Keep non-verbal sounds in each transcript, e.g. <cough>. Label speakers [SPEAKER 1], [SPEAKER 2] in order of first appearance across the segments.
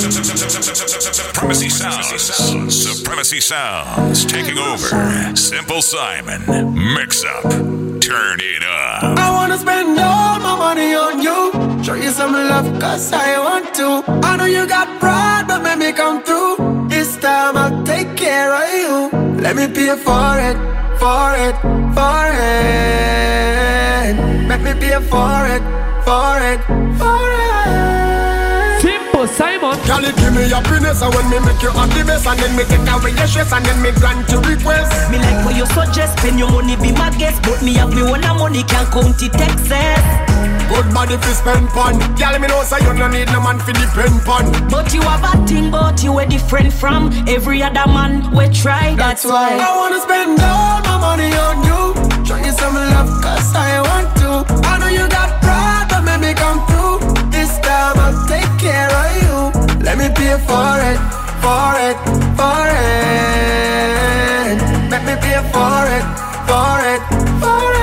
[SPEAKER 1] Supremacy Sounds. Supremacy Sounds taking over. Simple Simon. Mix up. Turn it up.
[SPEAKER 2] I wanna spend all my money on you. Show you some love, cause I want to. I know you got pride, but make me come through. This time I'll take care of you. Let me pay for it, for it, for it. Make me pay for it, for it, for it.
[SPEAKER 3] Simple Simon.
[SPEAKER 2] Girl, it give me happiness And when me make you happy best And then me take away your stress And then me grant your request?
[SPEAKER 4] Me like what you suggest Spend your money be my guest But me have me one money Can't count it excess.
[SPEAKER 2] Good body fi spend pon. Girl, me know say you no need no man fi depend pon.
[SPEAKER 4] But you have a thing But you are different from Every other man we try That's, why.
[SPEAKER 2] I wanna spend all my money on you. Show you some love Cause I want to. I know you got pride But make me come through. This time I'll take me pay for it For it For it Make me pay for it For it For it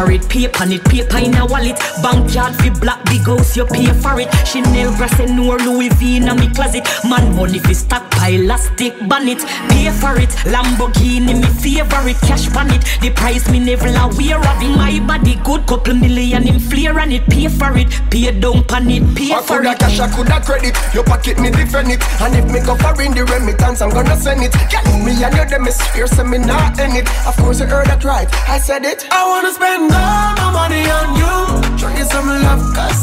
[SPEAKER 4] for it, pay on it, paper in a wallet. Bank card fi black big house, you pay for it. Chanel bracelet, no Louis V in a me closet. Man money fi stockpile, stick bonnet. Pay for it, Lamborghini me favorite. Cash pan it, the price me never aware of in my body. Good couple million in flare on it. Pay for it, pay down pan it, pay
[SPEAKER 2] I
[SPEAKER 4] for
[SPEAKER 2] coulda
[SPEAKER 4] it.
[SPEAKER 2] cash, I coulda credit. Your pocket me defend it. And if me go foreign the remittance, I'm gonna send it. Get me and you them is fierce and me not in it. Of course you heard that right. I said it. I wanna spend all my money on you. Show you some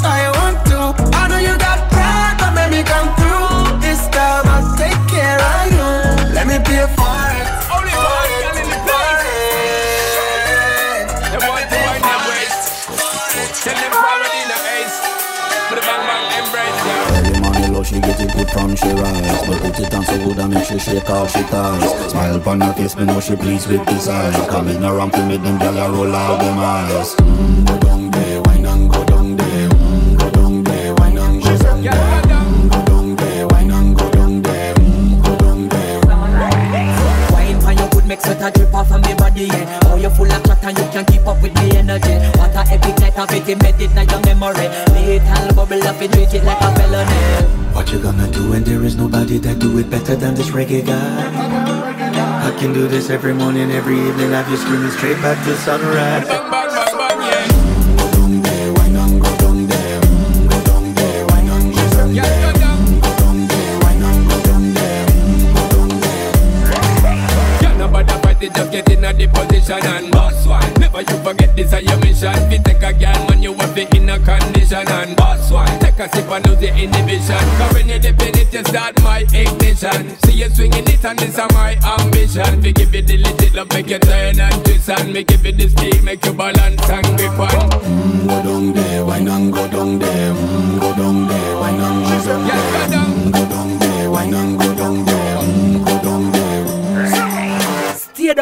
[SPEAKER 2] I want to. I know you got pride, but make me come through. This time take care of you. Let me it
[SPEAKER 5] good from she rise. But put it on so good and make she shake all she ties. Smile upon her face, me know she pleased with this eyes Coming around to make them gyal roll out them eyes. Mm, Go down there, wine and go down there. Mm, Go down there, wine and go down there. Mm, Go down there, wine and go down there. Mm, Go down there.
[SPEAKER 4] Wine for your good make sweat a drip off of me body, yeah. Oh, you full of chat and you can't keep up with me energy. What a epic night of it, embedded in your memory. Little bubble up and treat it like a felony.
[SPEAKER 5] What you gonna do when there is nobody that do it better than this reggae guy? I can do this every morning, every evening, have you screaming straight back to sunrise
[SPEAKER 6] Bang bang bang bang.
[SPEAKER 5] Go down there, wine and go down there. Go down there, wine and go down there.
[SPEAKER 6] go down.
[SPEAKER 5] Go down there, wine and go down there. Go down there.
[SPEAKER 6] Yeah, nobody fight it, just get in a the position and boss one. Never you forget this is a sip and lose the inhibition. Cause when you dip in it, you start my ignition. See you swinging it and this is my ambition. We give you the legit love, make you turn and twist and me give you the speed, make you balance and grip on.
[SPEAKER 5] Mm, Go down there, wine and go down there. Mm, Go down there, wine and go down there. Mm, Go down there, wine and go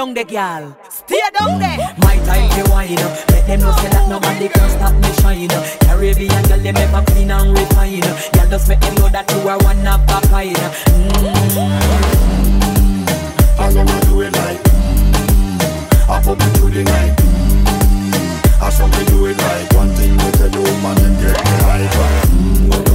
[SPEAKER 5] down there,
[SPEAKER 4] girl. Stay down there. My time to wine up. Let them know say that nobody can stop me shine. Caribbean girl, them ever clean and refine. Girl, just make them know that you are one of a kind.
[SPEAKER 5] I wanna do it like mm, I pop it through the night mm, I saw me do it like One thing with the woman and get me hyper mm,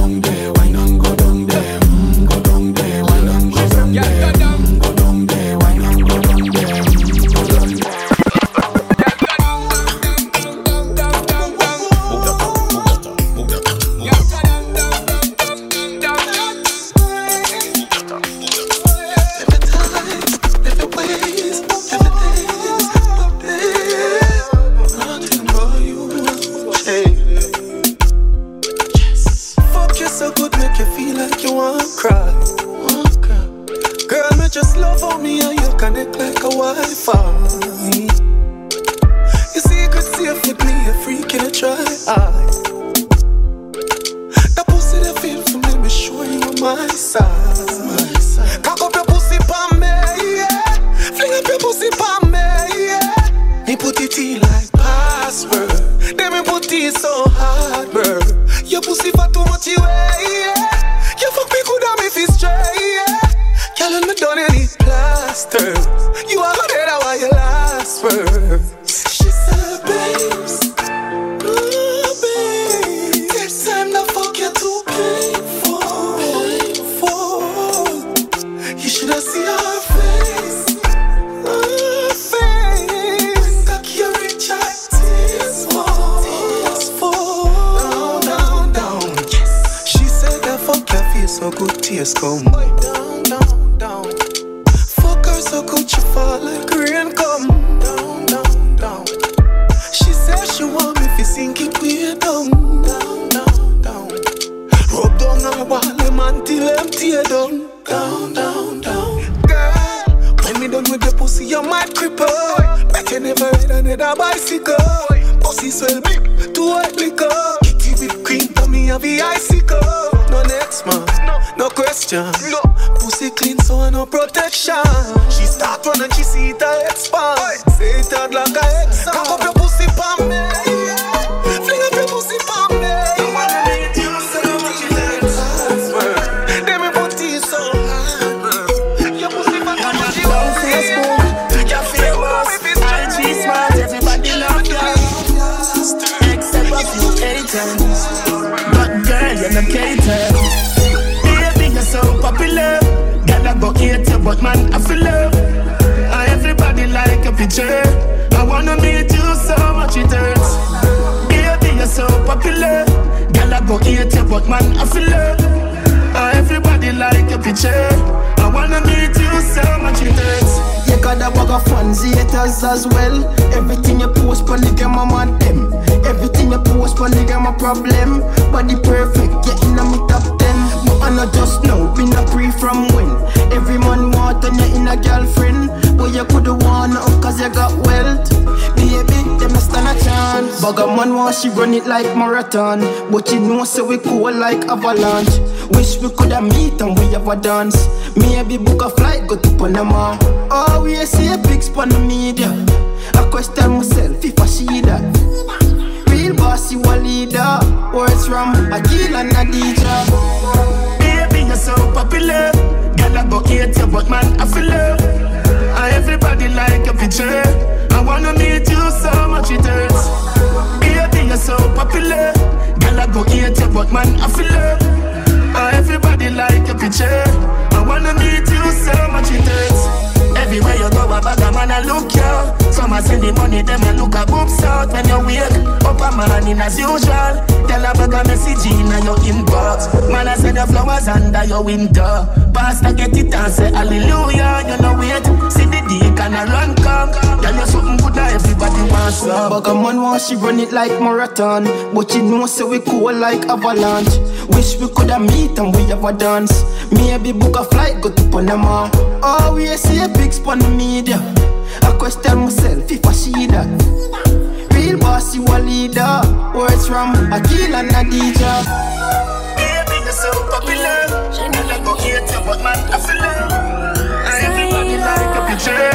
[SPEAKER 7] chase come.
[SPEAKER 2] Got fans, haters as well. Everything you post the game, I'm on them. Everything you post the game, a problem. Body perfect, yeah, in me top ten. But I not just know, been a pre from when. Every man want and you in a girlfriend. But you coulda won up cause you got wealth. Baby, them a stand a chance. Bag a man want she run it like marathon. But you know, so we cool like avalanche. Wish we coulda meet and we have a dance. Maybe book a flight, go to Panama. Oh, we see a pics on the media. I question myself if I see that. Real boss, you a leader. Words from Akil and Adija.
[SPEAKER 8] Baby, you're so popular. Girl, I go hate you, but man, I feel love. And uh, everybody like your picture. I wanna meet you so much it hurts. Baby, you're so popular. Girl, I go hate you, but man, I feel love. And uh, everybody like your picture. I wanna meet you so much it hurts. Everywhere you go, a bag of man a look you. Some a send the money, them a look a boobs out when you wake a morning as usual. Tell a bag of message in uh, your inbox. Man I send the flowers under your window. Pastor get it and say hallelujah. You know wait, see the deacon a run come. Tell you something good that everybody wants some.
[SPEAKER 2] Bag a man want she run it like marathon. But you know, so we cool like avalanche. Wish we coulda meet and we have a dance. Maybe book a flight, go to Panama. Oh, we see a on the media. I question myself if I see that. Real boss, you a leader. Words from Akil and Adija.
[SPEAKER 8] Baby, you're so popular. Girl, I go hate you, but man, I feel love. And everybody like a picture.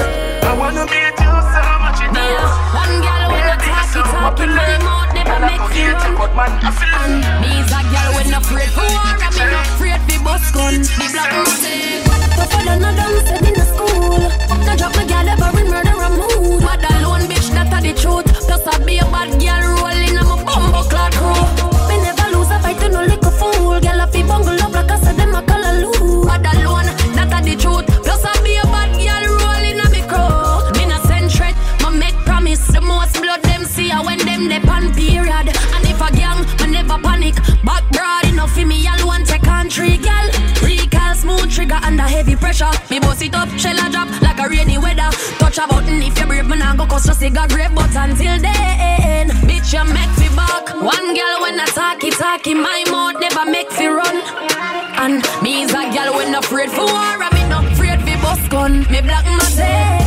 [SPEAKER 8] I wanna meet you so much it hurts.
[SPEAKER 9] One girl when I talk it up in my mouth never make you run.
[SPEAKER 8] But man, I feel love.
[SPEAKER 9] Me's a girl when not afraid for war and me not afraid for bus gun. The black music.
[SPEAKER 10] My father no done said in the school. No drop my gal ever in murder a mood.
[SPEAKER 9] Bad alone bitch that a the truth. Plus I be a bad girl rolling on my bumbo clad crew. Oh.
[SPEAKER 10] Me never lose a fight to no little fool. Gal a fi bungle up like I said them a a loo.
[SPEAKER 9] Bad alone that a the truth. Plus I be a bad girl rolling on me crew. Me no send threat, my make promise. The most blood them see a when them they pan period. And if a gang, me never panic. Back broad enough for me alone take three gal. Recall smooth trigger under heavy pressure. Touch a button if you brave, me nah go cause just cigar grape. But until then, bitch you make me back. One girl when I talk it, talk in my mouth never make me run. And me is a girl when i afraid for war, me not afraid for bus gun. Me black my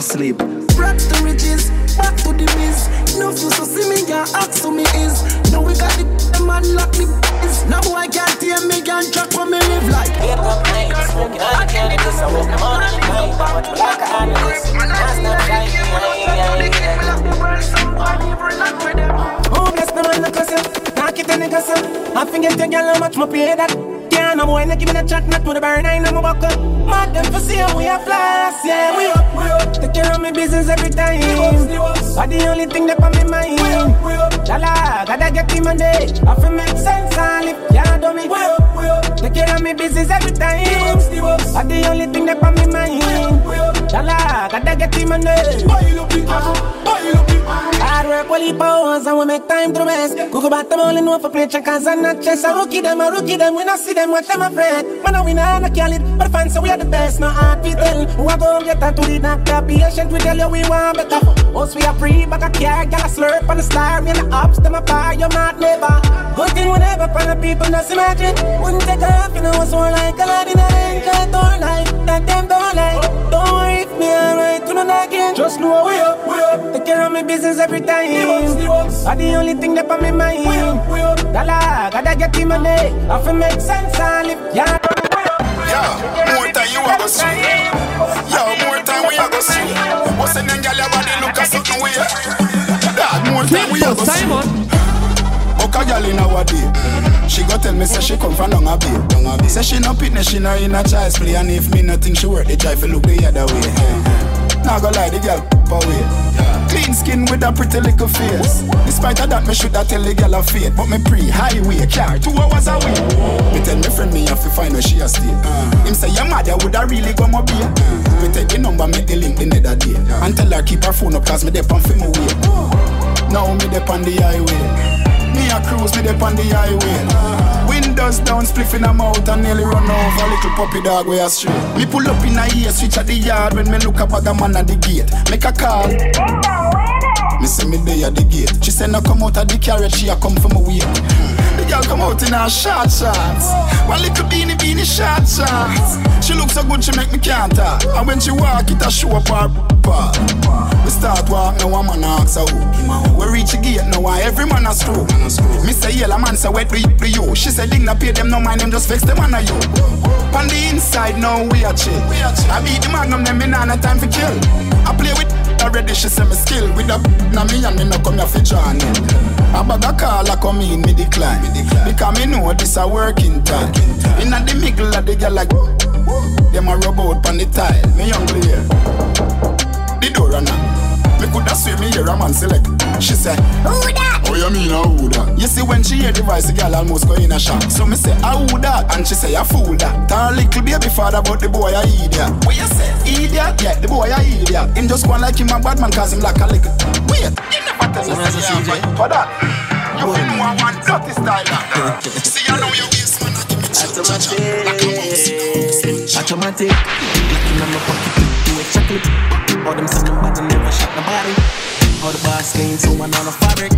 [SPEAKER 7] see
[SPEAKER 11] I know did sleep. Back to riches, back to the biz. No you so see me can't ask who me is. Now we got the, the man lock the biz. Now boy can't tell me can't track for me live like. Wake up night, smoking all the cannabis. I woke up on the night, but me like an analyst. That's not like Oh, bless the man, the cousin. Knock it in the cousin. I forget the girl how much my pay that. Yeah, no boy, not give me a chat, not to the burn, I ain't no buckle. Mad them for see we are flash, yeah, we up, we up. Take care of my business every time. But the only thing that on my mind. Chala, gotta get him on day. I feel make sense, I live, yeah, do me. We up, we up. Take care of my business every time. But the only thing that on my mind. Chala, gotta get him on day. Buy up, buy up. Hard work, well, powers, and we make time to rest. Google back them all in one for play checkers and not chess. A rookie them, a rookie them, we not see them, watch them afraid. Man, I win, I call it, but fans say we are the best, no hard to tell. Who are going get that to the doctor, patient, we tell you we want better. Us, we are free, but I can't get a slurp on the star, me and the ups, them a fire, you're not never. Good thing whenever, for the people just imagine. Wouldn't take off, you know, it's more like a lot in a rain, can't don't like, that them don't like. Don't worry if me alright, do not again. Just know we up, we up. Take care of my business every time. Are the only thing that on my mind. Dollar, gotta get the money. I feel make sense and live. Yeah.
[SPEAKER 12] Yeah, more time you a go see. Yo, more time we a go see. What's the name, girl? Your body look a certain way. Dad, more time we a go see. Oka girl in our day. She go tell me say she come from down a bay. Say she no pitness, she no in a child's play, and if me no think she work, they try look the other way. Now go lie, the girl away. Clean skin with a pretty little face. Despite of that, me shoulda tell the girl a fate. But me pre-highway car two hours away. Me tell me friend me have to find where she a stay. Uh. Him say your mother woulda really go my beer. Uh. Me take the number, make the link the nether day. Uh. And tell her keep her phone up cause me dep on fi me way. Now me dep on the highway. Me a cruise, me dep on the highway. Windows down, spliff in a and nearly run over a little puppy dog I street. Me pull up in a ear, switch at the yard when me look up at the man at the gate. Make a call. Me say me there at the gate. She said no come out of the carriage, she a come from a wake. Girl come out in her short shorts. One little beanie beanie short shorts. She looks so good, she make me can't talk. And when she walk, it a show up her part. We start walk, now one man ask her who. We reach the gate, now every man a screw. Say yellow man say wet for you. She said, ding not pay them no mind, them just vex them on you. On the inside, now we a chill. I beat the magnum, them me nah no time for kill. I play with already, she say me skill with a now me and me no come here for join in. A bag a call, I come in, me decline. Because me know this a working time. Inna the middle of the girl like them a rub out on the tile. Me young here. The door a knock. Me coulda swear me hear a man select. She say, Who that? Oh, you mean a who that? You see when she hear the voice, the girl almost go in a shock. So me say, a who that? And she say, a fool that. Tell little baby father about the boy a idiot. What you say? Idiot? Yeah, the boy a idiot. Him just go like him a bad man cause him like a lick. Wait, you never tell me say yeah, for that. You feel more one dirty style like. <laughs> See, I know you waste man, I give me Automatic.
[SPEAKER 11] Automatic. Like in my pocket, a chocolate. All them say nobody never shot nobody. All the boss clean, so man on the fabric.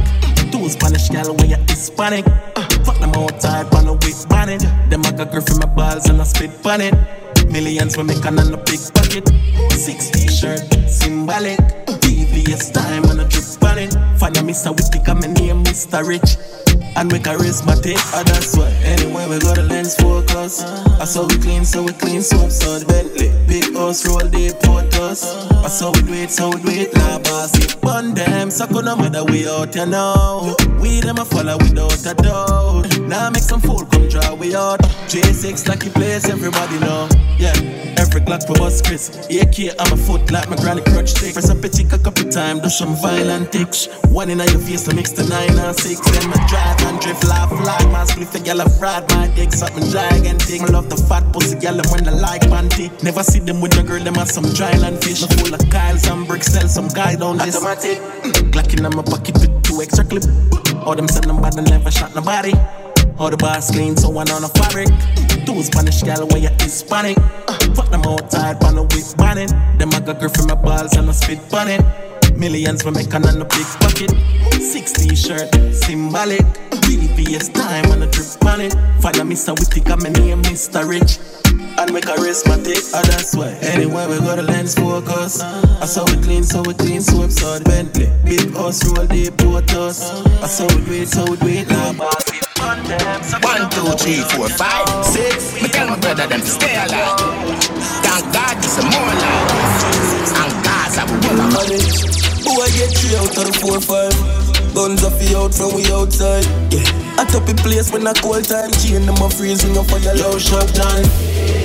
[SPEAKER 11] Two Spanish gal where you Hispanic. Uh, fuck them all tight on the weak bonnet. Them I got girl from my balls and I spit on it. Millions for make on a big bucket. Six t-shirt, symbolic. VVS time and a drip on it. Find a Mr. Whippy, come and name Mr. Rich. And we charismatic, oh ah, that's why Anyway we got the lens focus. Ah, I saw we clean, so we clean, so so Bentley Big house, roll the porters I ah, saw we do it, so we do it Nah boss, it bun them So no matter we out, you know. We them a follow without a doubt. Now make some fool come draw we out. J6 like you place, everybody know. Yeah, every Glock for us Chris. AK, I'm a foot like my granny crutch stick. Press a a couple time, do some violent ticks. One in your face, to mix the nine and six. Then my drive and drift, laugh, like my split the yellow fraud, my dick something gigantic. I love the fat pussy yellow when I like panty. Never see them with a girl, them have some dry land fish. Full of Kyle, some bricks, sell some guy down this. Automatic. Glock in my pocket with two extra clip. All them send them bad and never shot nobody. All the bars clean, so one on a fabric. Two Spanish gal where you Hispanic. Uh, fuck them outside, pan a whip banning. Them I got girl from my balls and I spit banning. Millions for making on a big bucket. Six t-shirt, symbolic. VVS time and a drip on it. Father Mr. Witty, I'm a name Mr. Rich. And make charismatic, oh that's why. Anywhere we go, the lens focus. I saw we clean, so we clean, so absurd. Bentley, big house, roll deep, put us. I saw we do it, so we do it, it.
[SPEAKER 8] One, two, three, four, five, six. Me tell my brother them to stay alive. Thank God this is more life. And Gaza we will
[SPEAKER 11] manage. Boy get three out of the four five. Guns off the out from we outside. Yeah. I top a place when I cold time. Chain them a freezing up for your low shop time.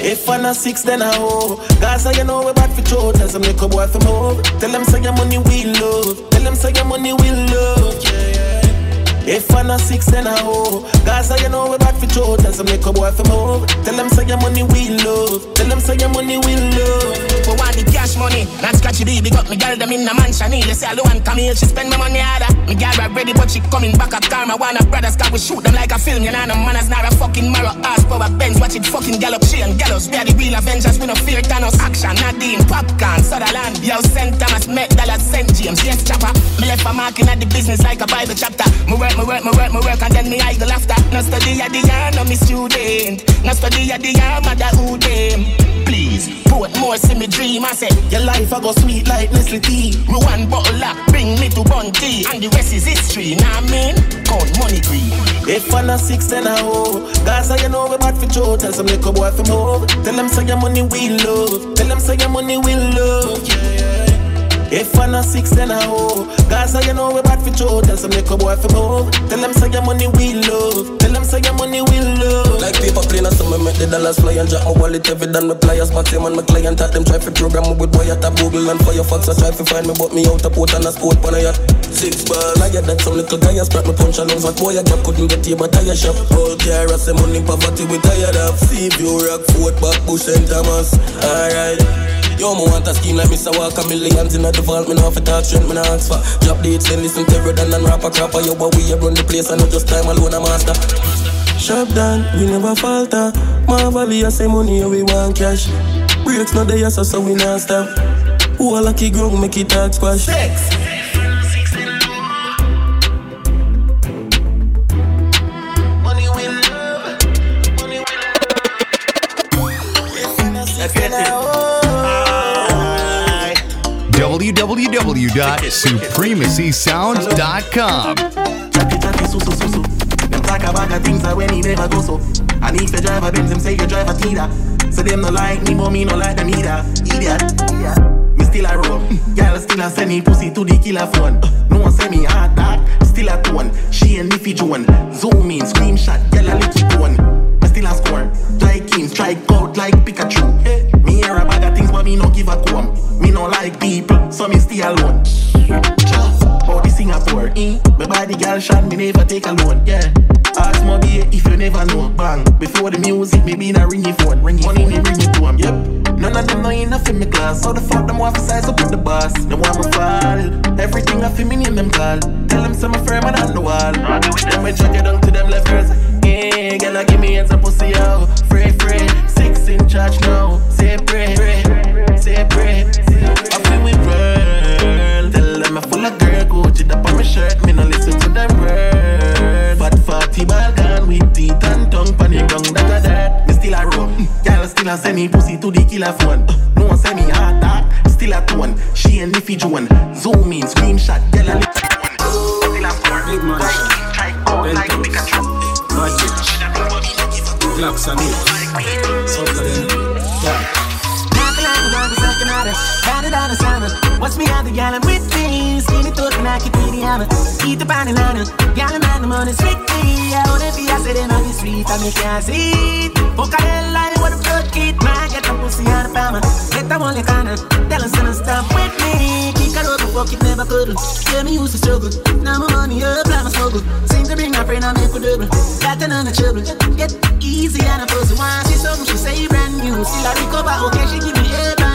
[SPEAKER 11] If I'm not six, then I hoe. Gaza, you know we bad for throat. Tell some little boy from home. Tell them say your money we love. Tell them say your money we love. Yeah. If I'm not six, then I hoe. Gaza, you know we bad for throat. Tell some little boy from home. Tell them say your money we love. Tell them say your money we love.
[SPEAKER 8] We want the cash money, not scratchy baby. Got me girl them in the mansion. To say alone come here, she spend my money harder. Me girl right ready, but she coming back at karma. Wanna brothers, cause we shoot them like a film. You know, no manners, not a fucking marrow. Ass power Benz, watch it fucking gallop. She and gallows, we are the real Avengers. We no fear Thanos. Action, Nadine, popcorn, Sutherland. Yo, St. Thomas, Met, Dallas, St. James. Yes, chopper. Me left a marking at the business like a Bible chapter. Me work, me work, me work, me work, and then me idle after. No study at the year, no me student. No study at the year, mother who them. Please, put more see me dream. I say,
[SPEAKER 11] Your life I go sweet like Nestle tea.
[SPEAKER 8] me bottle up, bring me to Bunty, and the rest is history. Nah, man, count money green.
[SPEAKER 11] If I'm not six, then I hoe. Gaza, you know we bad for throat. Tell some little boy from home. Tell them say your money we love. Tell them say your money we love. Yeah, yeah. If I'm not six, then I hoe. Gaza, you know we bad for throat. Tell some little boy from home. Tell them say your money we love. Tell them say your money we love.
[SPEAKER 13] Like paper plane, so me make the dollars fly and drop my wallet every done me pliers. But him and my client at them try to program me with wire tap Google and Firefox. I try to find me, but me out a port and a sport on a yacht. Six ball, I get that some little guy spread me punch and lungs. But boy, I drop couldn't get here, but tire shop. Whole car, I say money poverty we tired of. See you rock, Fort back, Bush and Thomas. Alright. Yo, me want a scheme like Mr. Walker Millions in the vault, me not for talk strength, me not ask for Drop dates, then listen to Redden and rapper crapper Yo, but we run the place. And not just time alone a master Shop down, we never falter. Marvel, I say money, we want cash. Breaks not there, so, so we not stop. Who a lucky ground, make it talk squash.
[SPEAKER 11] Money chatty so. Them no like me, but me no like them either. Idiot. Me still a roll. Girl still a send me pussy to the killer phone. No one send me that. Still a tone. She and Niffy Joan. Zoom in, screenshot. Girl a lick it tone. Me still a score. Strike in, strike out like Pikachu. Me hear a bag of things, but me no give a comb. Me no like people, so me stay alone. About the Singapore, eh? My body girl shot me never take a loan, yeah. Ask my bae if you never know, bang. Before the music, maybe in a ringy phone, ring money me bring it to 'em, yep. None of them know enough in my class, so the fuck them want to size up with the boss. Them want me fall, everything I feel me name them call. Tell them some firm and on the wall. Them me drag you down to them left girls. Yeah, girl, give me hands and pussy out, free free. Six in charge now, say pray, pray, say pray. Still a send me pussy to the killer phone. No one send me hard talk, still a tone. She and Niffy Joan, zoom in, screenshot, girl a lick. Still a score.
[SPEAKER 14] Big man.
[SPEAKER 11] Try out like Pikachu.
[SPEAKER 14] Magic. Glocks on it. Something like that.
[SPEAKER 15] Watch me have the gallon with me. Skinny thought and I keep the hammer. Eat the panty liner. Gallon man, the money strictly. I wanna be a sitting on the street and me can't see it. Fuck a hell like what a blood kid. Man, get the pussy out of palmer. Get the one you kinda. Tell us to stop with me. Kick her up, fuck it, never could. Yeah, me used to struggle. Now my money up, like my struggle. Seem to bring my friends. brain I make a dribble. Got another trouble. Get easy and a pussy. Once see something, she say brand new. Still I recover, okay, she give me a bandu.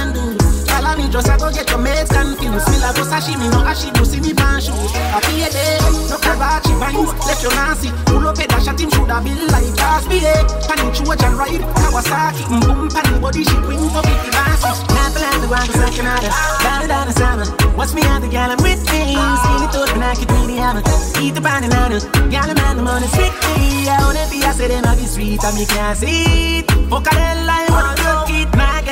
[SPEAKER 15] Tell me just I go get your mates confused. Still I go sashimi, no ashibu, see me pan shoes. I pay a day, no kabachi vines. Left your Nancy, pull up it, shot him shoulda been like Cosby. Eh? Pan him George and ride, Kawasaki. Boom, pan him body, she bring for bossy. Now the land, the one, the second order. Down, down, the summer. Watch me out the gal, I'm with me. See me through the knock, it really hammer. Eat the banana. Gal, I'm on the money, strictly. I wanna be, I said, in all the street, and me can't see it. A hell, I wanna look it.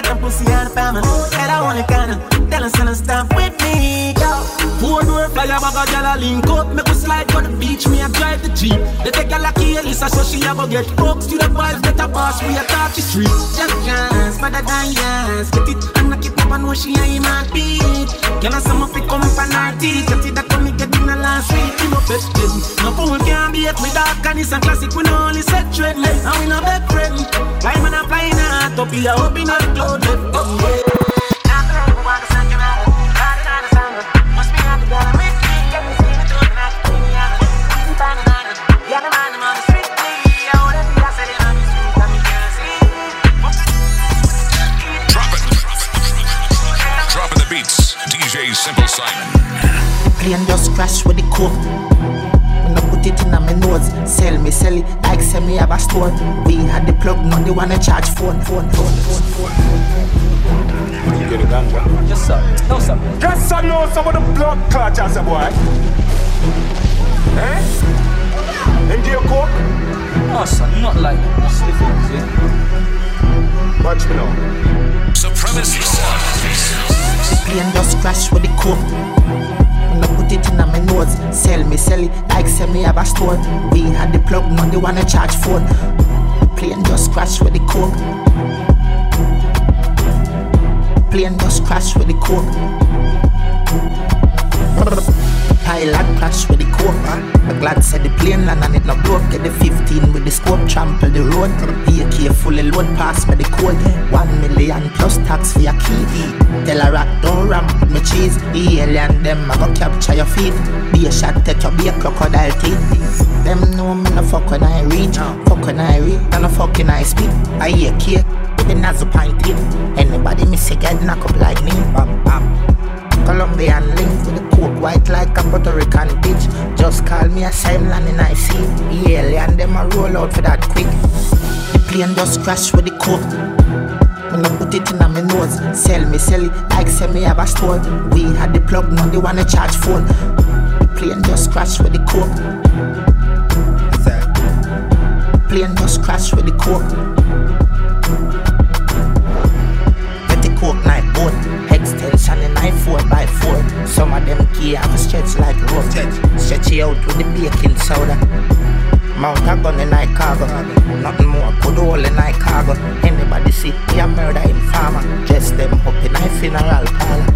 [SPEAKER 15] I the pussy out of family. And I wanna kinda tell her, son, stop with me. Go. Four door bag a gal, a link up. Make us slide on the beach, me, I drive the jeep. They take a lucky Elisa, so she go get fucked. To the boys, get a boss, we a touch the street. Just chance, better than yes. Get it, and knock it up, and know she ain't my beat. Girl, I some of it come up and her teeth. Get that in last week. You know, bet, bet. No fool can't be it with dark, and it's a classic. We no only set trend, and we no bet friend. Why man a flying out, up here, up in a cloud, left up, yeah.
[SPEAKER 1] Dropping the
[SPEAKER 16] me have a store. We had the plug, now they wanna charge phone, phone, phone, phone, phone.
[SPEAKER 14] You get a ganja?
[SPEAKER 17] Yes, sir. No, sir.
[SPEAKER 14] Yes, sir, no, some of the blood clots as a boy. Eh? And do you coke?
[SPEAKER 17] No, sir. Not like sniffing, yeah.
[SPEAKER 14] Watch me now.
[SPEAKER 1] Supremacy Sounds.
[SPEAKER 16] Plane just crash with the coke. When I put it in my nose, sell me, sell it like say me have a store. We had the plug, now they wanna charge phone. Plane just crash with the coke. Plane just crash with the coke. Pilot crash with the coke. I'm glad said the plane land and it no broke. Get the 15 with the scope, trample the road. AK fully load pass me the code. One million plus tax for your key. Tell a rat don't ramp with me cheese. The alien them I go capture your feet. Be a shot take your be a crocodile teeth. Them know me no fuck when I reach. Fuck when I reach, and no fucking I speak. I cake with the nozzle pint in. Anybody miss a get knock up like me. Bam bam. Colombian link with the coke white like a Puerto Rican bitch. Just call me a same and I see. The alien them a roll out for that quick. The plane just crash with the coke. When I put it in my nose, sell me, sell it like say me have a store. We had the plug, now they wanna charge phone. The plane just crash with the coke. Plane just crash with the coke. In 4 by 4 Some of them key have a stretch like rope Stretch it out with the baking soda. Mount a gun in I cargo Nothing more put all in I cargo Anybody see me a murder informer. Dress them up in I funeral parlor.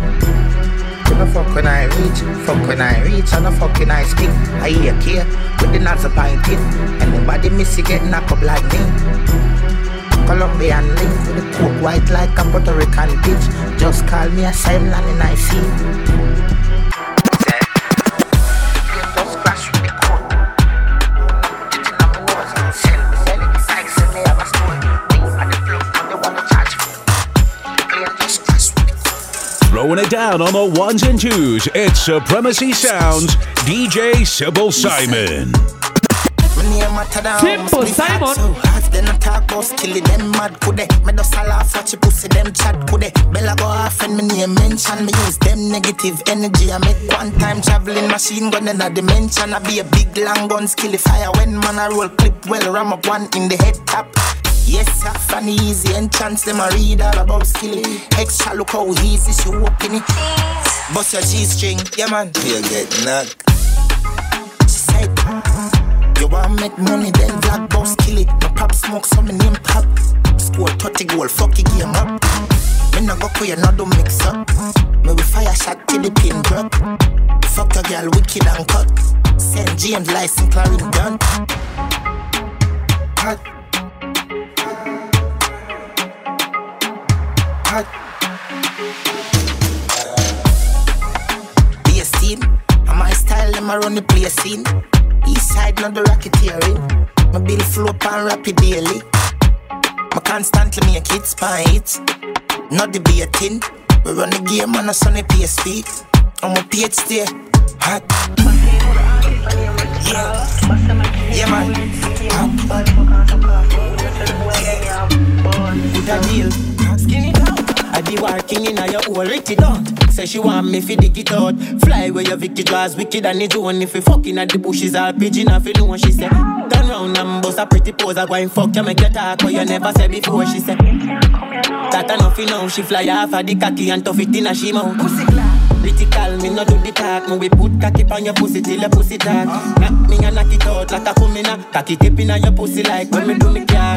[SPEAKER 16] You know fuck when I reach Fuck when I reach and a fucking I speak I hear care with the nuts up pint in. Anybody miss it get knocked up like me Colombian link with the coke white like a Puerto Rican bitch. Just call me a same land in I see.
[SPEAKER 18] Throwing it down on the ones and twos, it's Supremacy Sounds, DJ Simple Simon.
[SPEAKER 16] Simple Simon. Then I talk about skilly them mad could they? Me just a laugh watch pussy them chat could they? Bella go off and me name mention me use them negative energy. I make one time traveling machine gun in a dimension. I be a big long gun skilly fire when man I roll clip well ram up one in the head top. Yes, sir, funny easy entrance, them a read all about skilly. Extra look how easy she walking it. Bust your G-string, yeah man. You get knocked. You want make money, then black boss kill it. My pop smoke, so me name pop. Score 30 goal, fuck your game up. Me no go for you, no do mix up. Me we fire shot till the pin drop. Fuck a girl, wicked and cut. Send James license, Clarin gun. Hot. Hot. Be a. And my style, them a run the play scene.
[SPEAKER 19] East side, not the racketeering. My bill flow up and rapid daily. I constantly make it spite. Not debating. We run the game on a sunny PSP. I'm a stay hot. Yeah, yeah, man. Good a deal. Skinny down. I be working in a your whole Ricky don't Say she want me fi dig it out. Fly where your Vicky draws wicked and it's one If we fucking at the bushes all pigeon off you know what she say. Turn round and bust a pretty pose I go and fuck you make you talk What you never said before she say That enough you know She fly off of the cocky and tough it in a she mouth Pussy Critical, me no do the talk Me we put cocky on your pussy till your pussy talk. Knock me and knock it out like a kumina Cocky tip in your pussy like when me do me car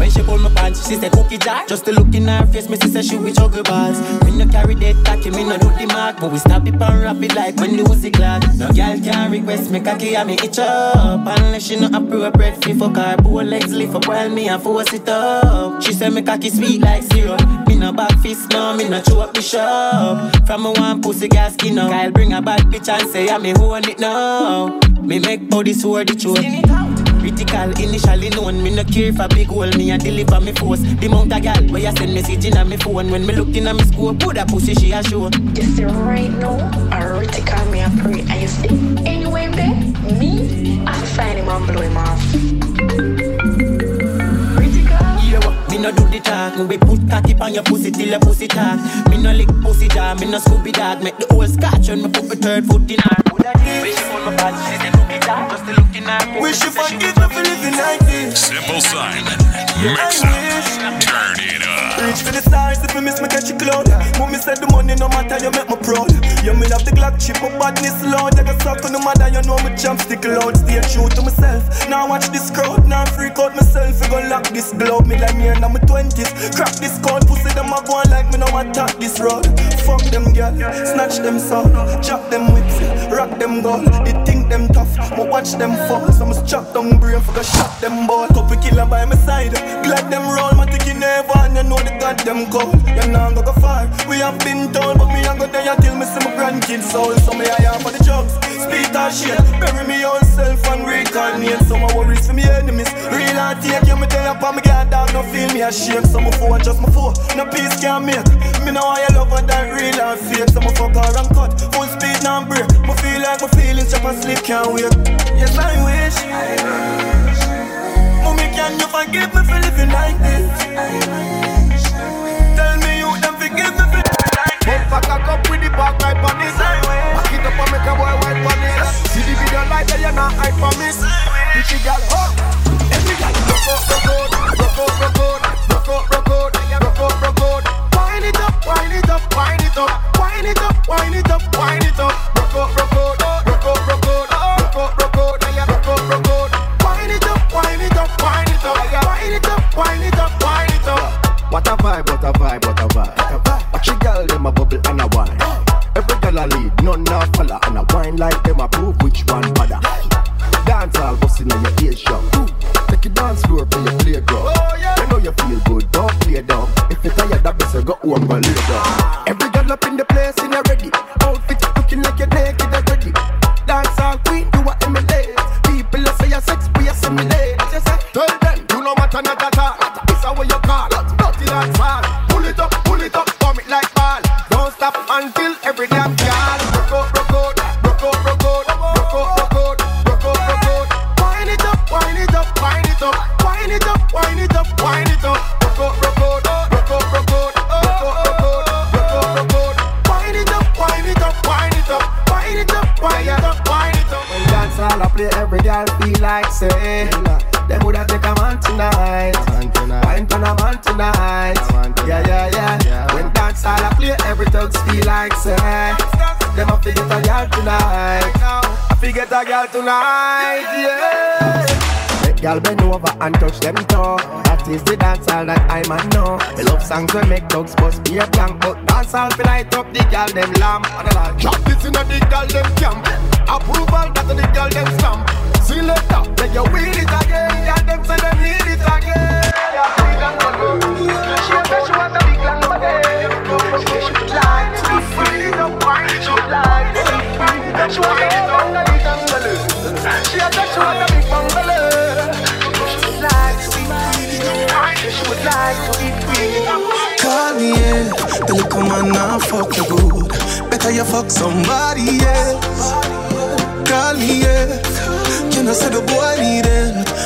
[SPEAKER 19] when she pull my pants, she say cookie jar. Just to look in her face, me say she with juggle balls. Me no carry that tacky, me no do the mark, but we stop it and rap it like when the Uzi glad. No girl can request me cocky, and me itch up unless she no appropriate fi fuck her. Both legs lift up while me a force it up. She say me cocky sweet like syrup. Me no back fist, no me no chew up the shop. From a one pussy gas skin up. Kyle bring a bad bitch and say I me own it now. Me make body sword the throat. Critical, initially known, me no care for big hole, me a deliver me force. The mount a gal where you send message in a me phone when me looking at me scope, put a pussy she a show.
[SPEAKER 20] You see right now, I already call me a and you see anyway there, me, I find him and blow him off.
[SPEAKER 19] Yeah, what? Me no the talk, me we put cocky on your pussy till your pussy talk. Me no lick pussy jaw, me no Scooby dog, make the whole scotch when me put my third foot in her. When she hold my body, she say cookie dog, just to look in her.
[SPEAKER 21] Wish you forget me for living like this.
[SPEAKER 1] Simple Simon. Mix up. Turn it up.
[SPEAKER 21] Reach for the stars if me miss me catch a cloud. Mommy said the money no matter you make me proud. You me have the Glock chip, my badness loud. I got suck on the mother, you know me jump stick loud. Stay true to myself. Now watch this crowd, now freak out myself. We gon' lock this globe, me like me and I'm 20s. Crack this code, pussy them a go like me no attack this road. Fuck them girl, snatch them soul, chop them whips, rock them gold. They think them tough, but watch them fall. So I must chop them brain for go shot them ball. Couple killer by my side, glad them roll. My ticket never and you know they the goddamn code. You know go go far. We have been told, but me I go there till me see my grandkids soul. So me I am for the drugs, speed that shit, bury me own self and reincarnate. So my worries for me enemies, real and take you me you for me get down, no feel me ashamed. So my phone just my phone, no peace can make. Me know I love her that real and fake. So my fuck her and cut, full speed now break. Me feel like my feelings chop and sleep can't wait. Yes I wish. Mommy, can you forgive me for living like this? Tell me you don't forgive me for living like this.
[SPEAKER 2] Fuck a cup with the back right on this Back it up and make a boy white on this See the video like that you're not hype for me Bitchy girl, oh Every girl, rock out, rock out Rock out, rock out Rock out, rock out Rock out, rock out Wind it up, wind it up, wind it up Wind it up, wind it up, Rock out, rock out Rock out, rock out. Rock out, rock out Rock out, rock out. Wind it up, wind it up, wind it up. Wind it up, wind it up, wind it up. What a vibe, what a vibe, what a vibe. Watch a girl, them a bubble and a wine. Uh. Every girl a lead, none a follow And a wine like them a stop until every damn tonight, yeah. Girl bend over and touch them toe. That is the dancehall that I man know. The love songs we make dogs bust be a plank But dancehall fi light up the girl them lamp. Drop this inna the girl them camp. Approval that the girl them stamp. See later, then you win it again. Girl them say them need it again. She a say she want a big long body She say she would like to be free She she be Call me, come on
[SPEAKER 7] fuck. Better you fuck somebody else. Call me. You say the boy need.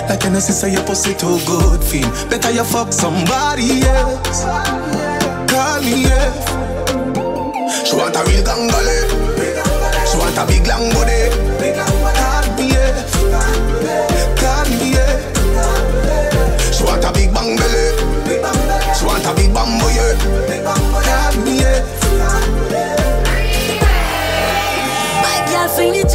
[SPEAKER 7] Like too good, feel. Better you fuck somebody else. Call me. She want a real gangbale. She want a big long body. Bang belly. She want a big bamboo yeah. Call me yeah.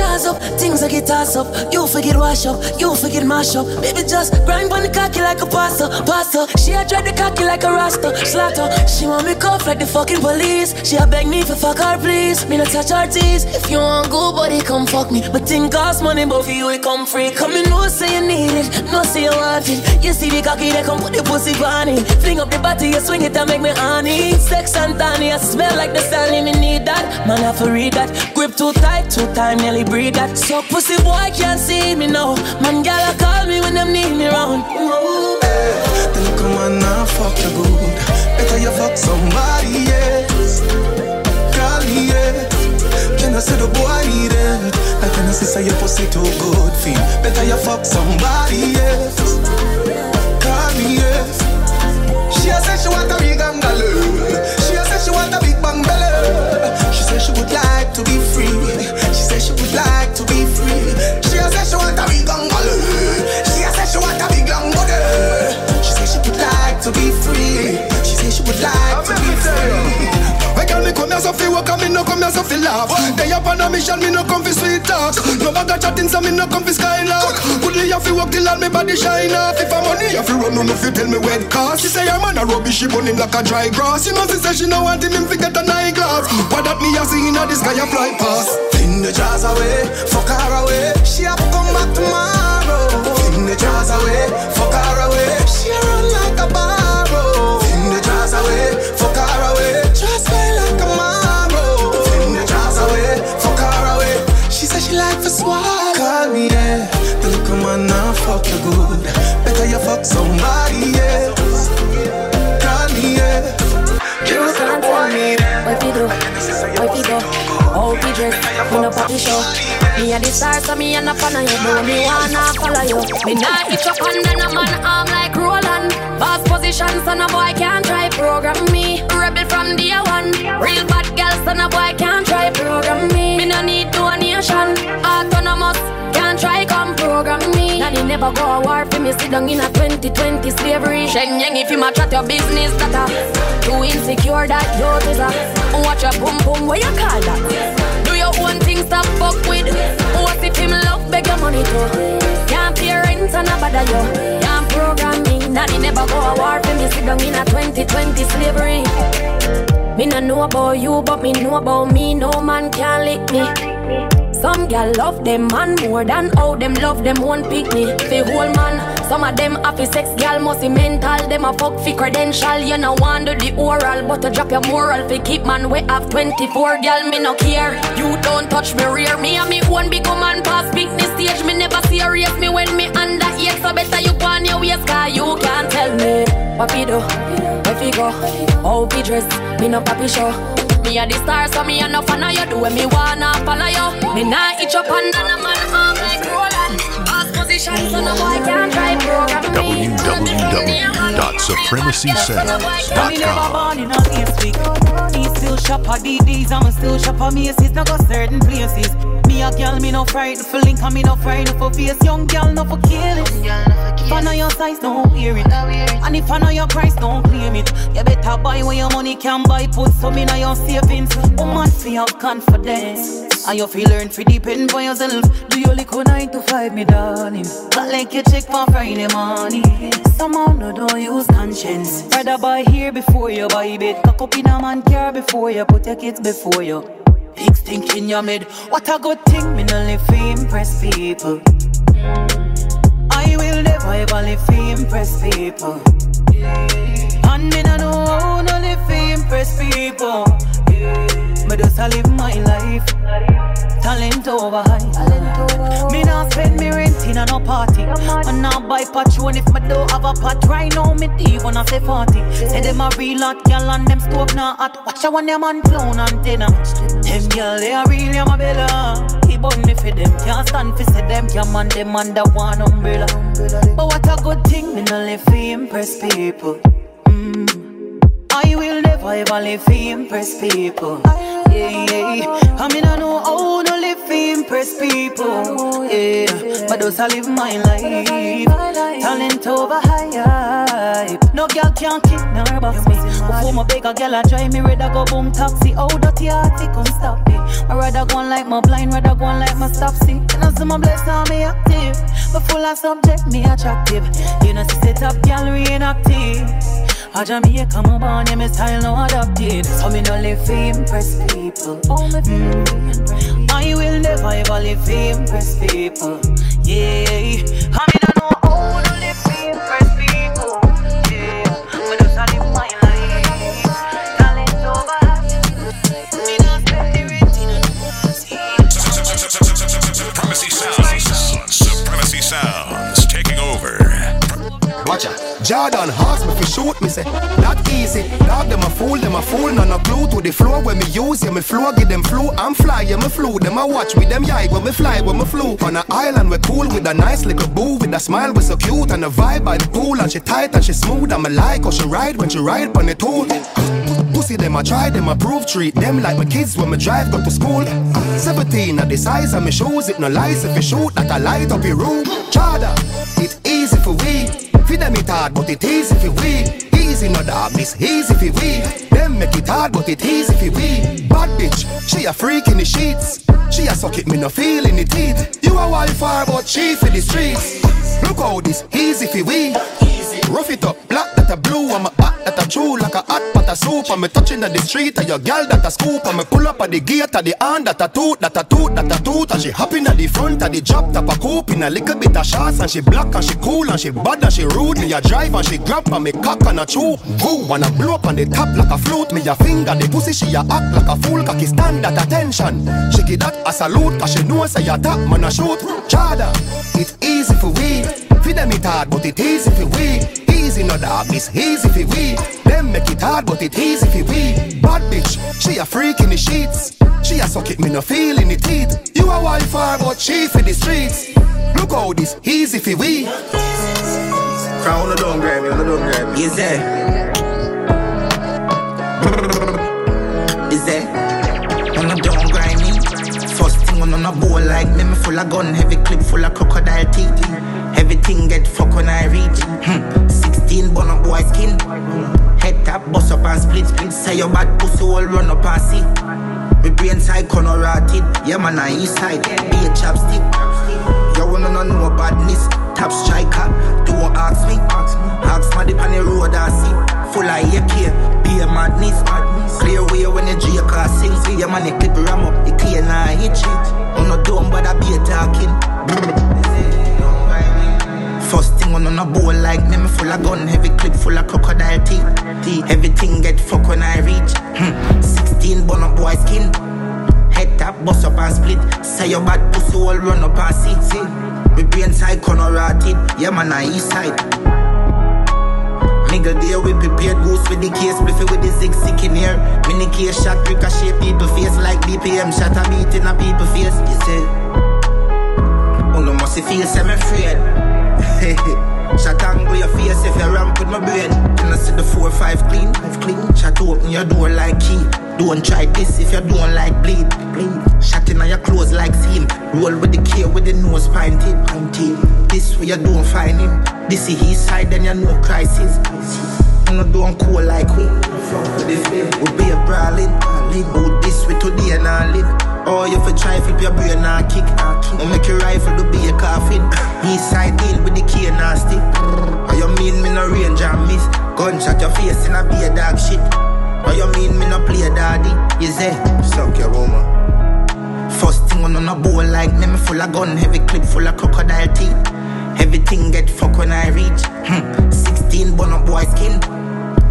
[SPEAKER 9] Jazz up, things I get tossed up. You forget wash up, you forget mash up. Baby just grind on the cocky like a pasta, pasta. She a dread the cocky like a rasta, slaughter. She want me cuff like the fucking police. She a beg me for fuck her please. Me not touch her teeth. If you want go, buddy, come fuck me. But thing cost money, but for you it come free. Come in, no say you need it, no say you want it. You see the cocky, they come put the pussy on it. Fling up the body, you swing it and make me honey. Sex and tiny, I smell like the Stanley, me need that. Man, I for read that. Grip too tight, too time, nearly breathe that. So pussy boy can't see me now. Man, gal call me when them need me round.
[SPEAKER 7] Then come on now, fuck you good. Better you fuck somebody else. Me yeah. Can I say the boy need it? Like can I say your pussy too good feel? Better you fuck somebody else.
[SPEAKER 22] Fi laugh. They up on a mission, me no come fi sweet talk. No bag chatting, so me no come fi skylark. Goodly have fi work till all me body shine off. If I'm money, have fi run, no no fi tell me where it cost. She say her man a rubbish, she burn him like a dry grass. You know she say she no want him, him fi get an eyeglass. What that me a see inna the sky a fly past.
[SPEAKER 7] Fling the jars away, fuck her away. She have come back tomorrow. Fling the jars away, fuck her away. She run like a barrow. Swallow. Call me there, the little man now fuck you good. Better you fuck somebody else. Call me yeah.
[SPEAKER 9] You can't tell me what we do, what we go, how we dress, we no party show. Me a the star, so me a no fan of you, but me wanna follow you. Me nah hit up under no man arm like Roland. Boss position, so no boy can't try program me. Rebel from day one, real bad girl, so no boy can't try program me. Me no need donation, autonomous, can't try come program me. Nanny never go a war for me, sit down in a 2020 slavery. Sheng yang if you ma chat your business, that a too insecure that you is a watch your boom boom, what you call that? Do your own thing, stop fuck with. What if him love beg your money too? Can't pay rent and a bother you. Can't program me, nanny never go a war for me, sit down in a 2020 slavery. Me no know about you, but me know about me. No man can lick me. Some gal love them man more than how them love them one pick me. Fi whole man, some of them happy sex gal must be mental. Them a fuck fi credential. You no want the oral, but to drop your moral fi keep man we have 24 gal me no care. You don't touch me rear me and me one big woman pass big the stage. Me never serious me when me under eight. So better you on your waist, cause you can't tell me what do, where we go, how we dress. Me no papi show. Me a the star, so me a no fan of you. Do what me wanna follow you. Me nah itch up under no man arm like Roland. Boss position, so no boy can't try program me.
[SPEAKER 23] Me never born in a east week. Me still shop at DDs, I'm still shop at Macy's. Now go certain places. Me a girl, me no frightened for link, and me no frightened for face. Young girl, no for kill it. If I know your size, don't wear it. And if I know your price, don't claim it. You better buy when your money can buy. Put some in your savings. Woman, feel your confidence. And you feel learn to depend on yourself. Do your little nine to five, me darling. But like you check for Friday morning. Somehow no don't use conscience. Rather buy here before you buy bed. Cock up in a man car before you put your kids before you. Big stink in your mid. What a good thing, me no live to impress people. I will never ever live to impress people. And me no know how no live to impress people. Me just a live my life. Talent over high. Me not spend me rent in a no party. And now buy patron if my don't have a pot. Right now, me when I say 40. Say them a real hot girl and them stove not hot. Watch out when them man clown antenna. Them girl, they are really a my bella. Keep on for them. Can't stand for say them. Can't man them under one umbrella. But what a good thing, me no live for impress people. Mm. I will never ever live for impress people. Yeah, yeah. I mean, I know how to live for impress people. Yeah, but those I live my life. Talent over hype. No girl can't kick nor box me. Before my a girl, I try me rather go boom taxi. Oh, dirty hearty, come stop me. I rather go on like my blind, rather go on like my stop see. And I see my bless on me active. But full of subject, me attractive. You know, see set up gallery inactive. I Jamaica, my born, yeah, my style no adapted. So me no live for impress people. Mm. I will never ever live for impress people. Yeah, I mean I know how to live for impress people. Yeah, but just I my life. Talent over. Me not the
[SPEAKER 1] Supremacy Sounds. Supremacy Sounds taking over.
[SPEAKER 22] Watch out. Jordan asked me shoot me say Not easy. Dog them a fool them a fool. None a clue to the floor when me use yeah me flow give them flu. I'm fly yeah me flew Them a watch with them yai when me fly when me flew. On a island we cool with a nice little boo With a smile we so cute and a vibe by the pool. And she tight and she smooth and me like how she ride when she ride on the tool. Pussy them a try them a prove treat them like my kids when me drive go to school. 17 at the size of me shoes it no lies if you shoot that I light up your room. Chada it easy for we for them it hard, but it easy for we. Easy no dog, this easy for we. Them make it hard, but it easy for we. Bad bitch, she a freak in the sheets. She a suck it, me no feel in the teeth. You a wildfire, but she for the streets. Look how this easy for we. Rough it up, black that a blue, I'm a hot that a true like a hot pot of soup. I'm a touching at the street, and your girl that a scoop. I'm a pull up at the gate, at the hand that a toot, that a toot, that a toot. And she hopping at the front of the drop top a coupe in a little bit of shots. And she black and she cool and she bad and she rude. Me a drive and she grab and me cock and a chew. Woo, and I blow up on the top like a flute. Me a finger the pussy, she a act like a fool. Cocky stand at attention. She give that a salute, cause she know say a top man a shoot. Chada, it easy for we. For them it hard, but it easy for we. Easy no dog, this easy for we. Them make it hard, but it easy for we. Bad bitch, she a freak in the sheets. She a suck it, me no feel in the teeth. You a wildfire, but she for the streets. Look how this easy for we.
[SPEAKER 16] Crown on the don't grab me, on the don't grab me.
[SPEAKER 22] Is there?
[SPEAKER 16] Is there? On the don't grind me. First thing on a bowl like me, me full of gun, heavy clip full of crocodile teeth. Everything get fuck when I reach. Hmm. 16 bun up boy skin. Head tap, bust up and split split. Say your bad pussy all run up and see. Me brain side corner rotted. Yeah man, I east side. Be a chapstick. You wanna know no badness. Top striker. Don't ask me. Ask me dip on the road I see. Full of AK. Be a madness. Clear way when the J car sing. Your man, the clip ram up. The clear now hit shit. On no dumb, but I be a talking. First thing on a bowl like me, full of gun, heavy clip full of crocodile teeth. Everything get fuck when I reach. Hmm. 16 bun boy skin. Head tap, bust up and split. Say your bad pussy all run up and see. see. Me brain side corner rotted. Yeah man, I east side. Nigga there we prepared goose with the case Bliffy with the zig sick in here Mini case shot ricochet people face Like BPM shot a beat in a people face You say Oh no must feel semi afraid <laughs> Shot angle your face if you ramp with my brain Can I see the four five clean? Five clean. Shot open your door like key. Don't try this if you don't like bleed. Bleed. Shot in on your clothes like seam. Roll with the K with the nose pinted. Pinted. This way you don't find him. This is his side, then you know crisis. You know don't cool like we. We be a brawling. Who this way today and I it. Oh, you for try flip your brain and kick. No make your rifle to be a coffin. East side deal with the key nasty. Oh, you mean me no range and miss? Gunshot your face in a be a dog shit. Oh, you mean me no play daddy? You say, suck your woman. First thing on a bowl like me, me full of gun, heavy clip full of crocodile teeth. Everything get fuck when I reach. Hmm. 16 bun up boy skin.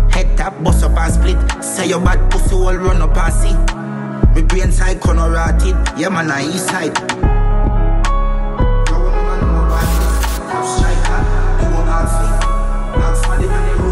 [SPEAKER 16] Head tap, bust up and split. Say your bad pussy all run up and see. Me brain side corner rotted. Yeah, man, I east side. Striker, you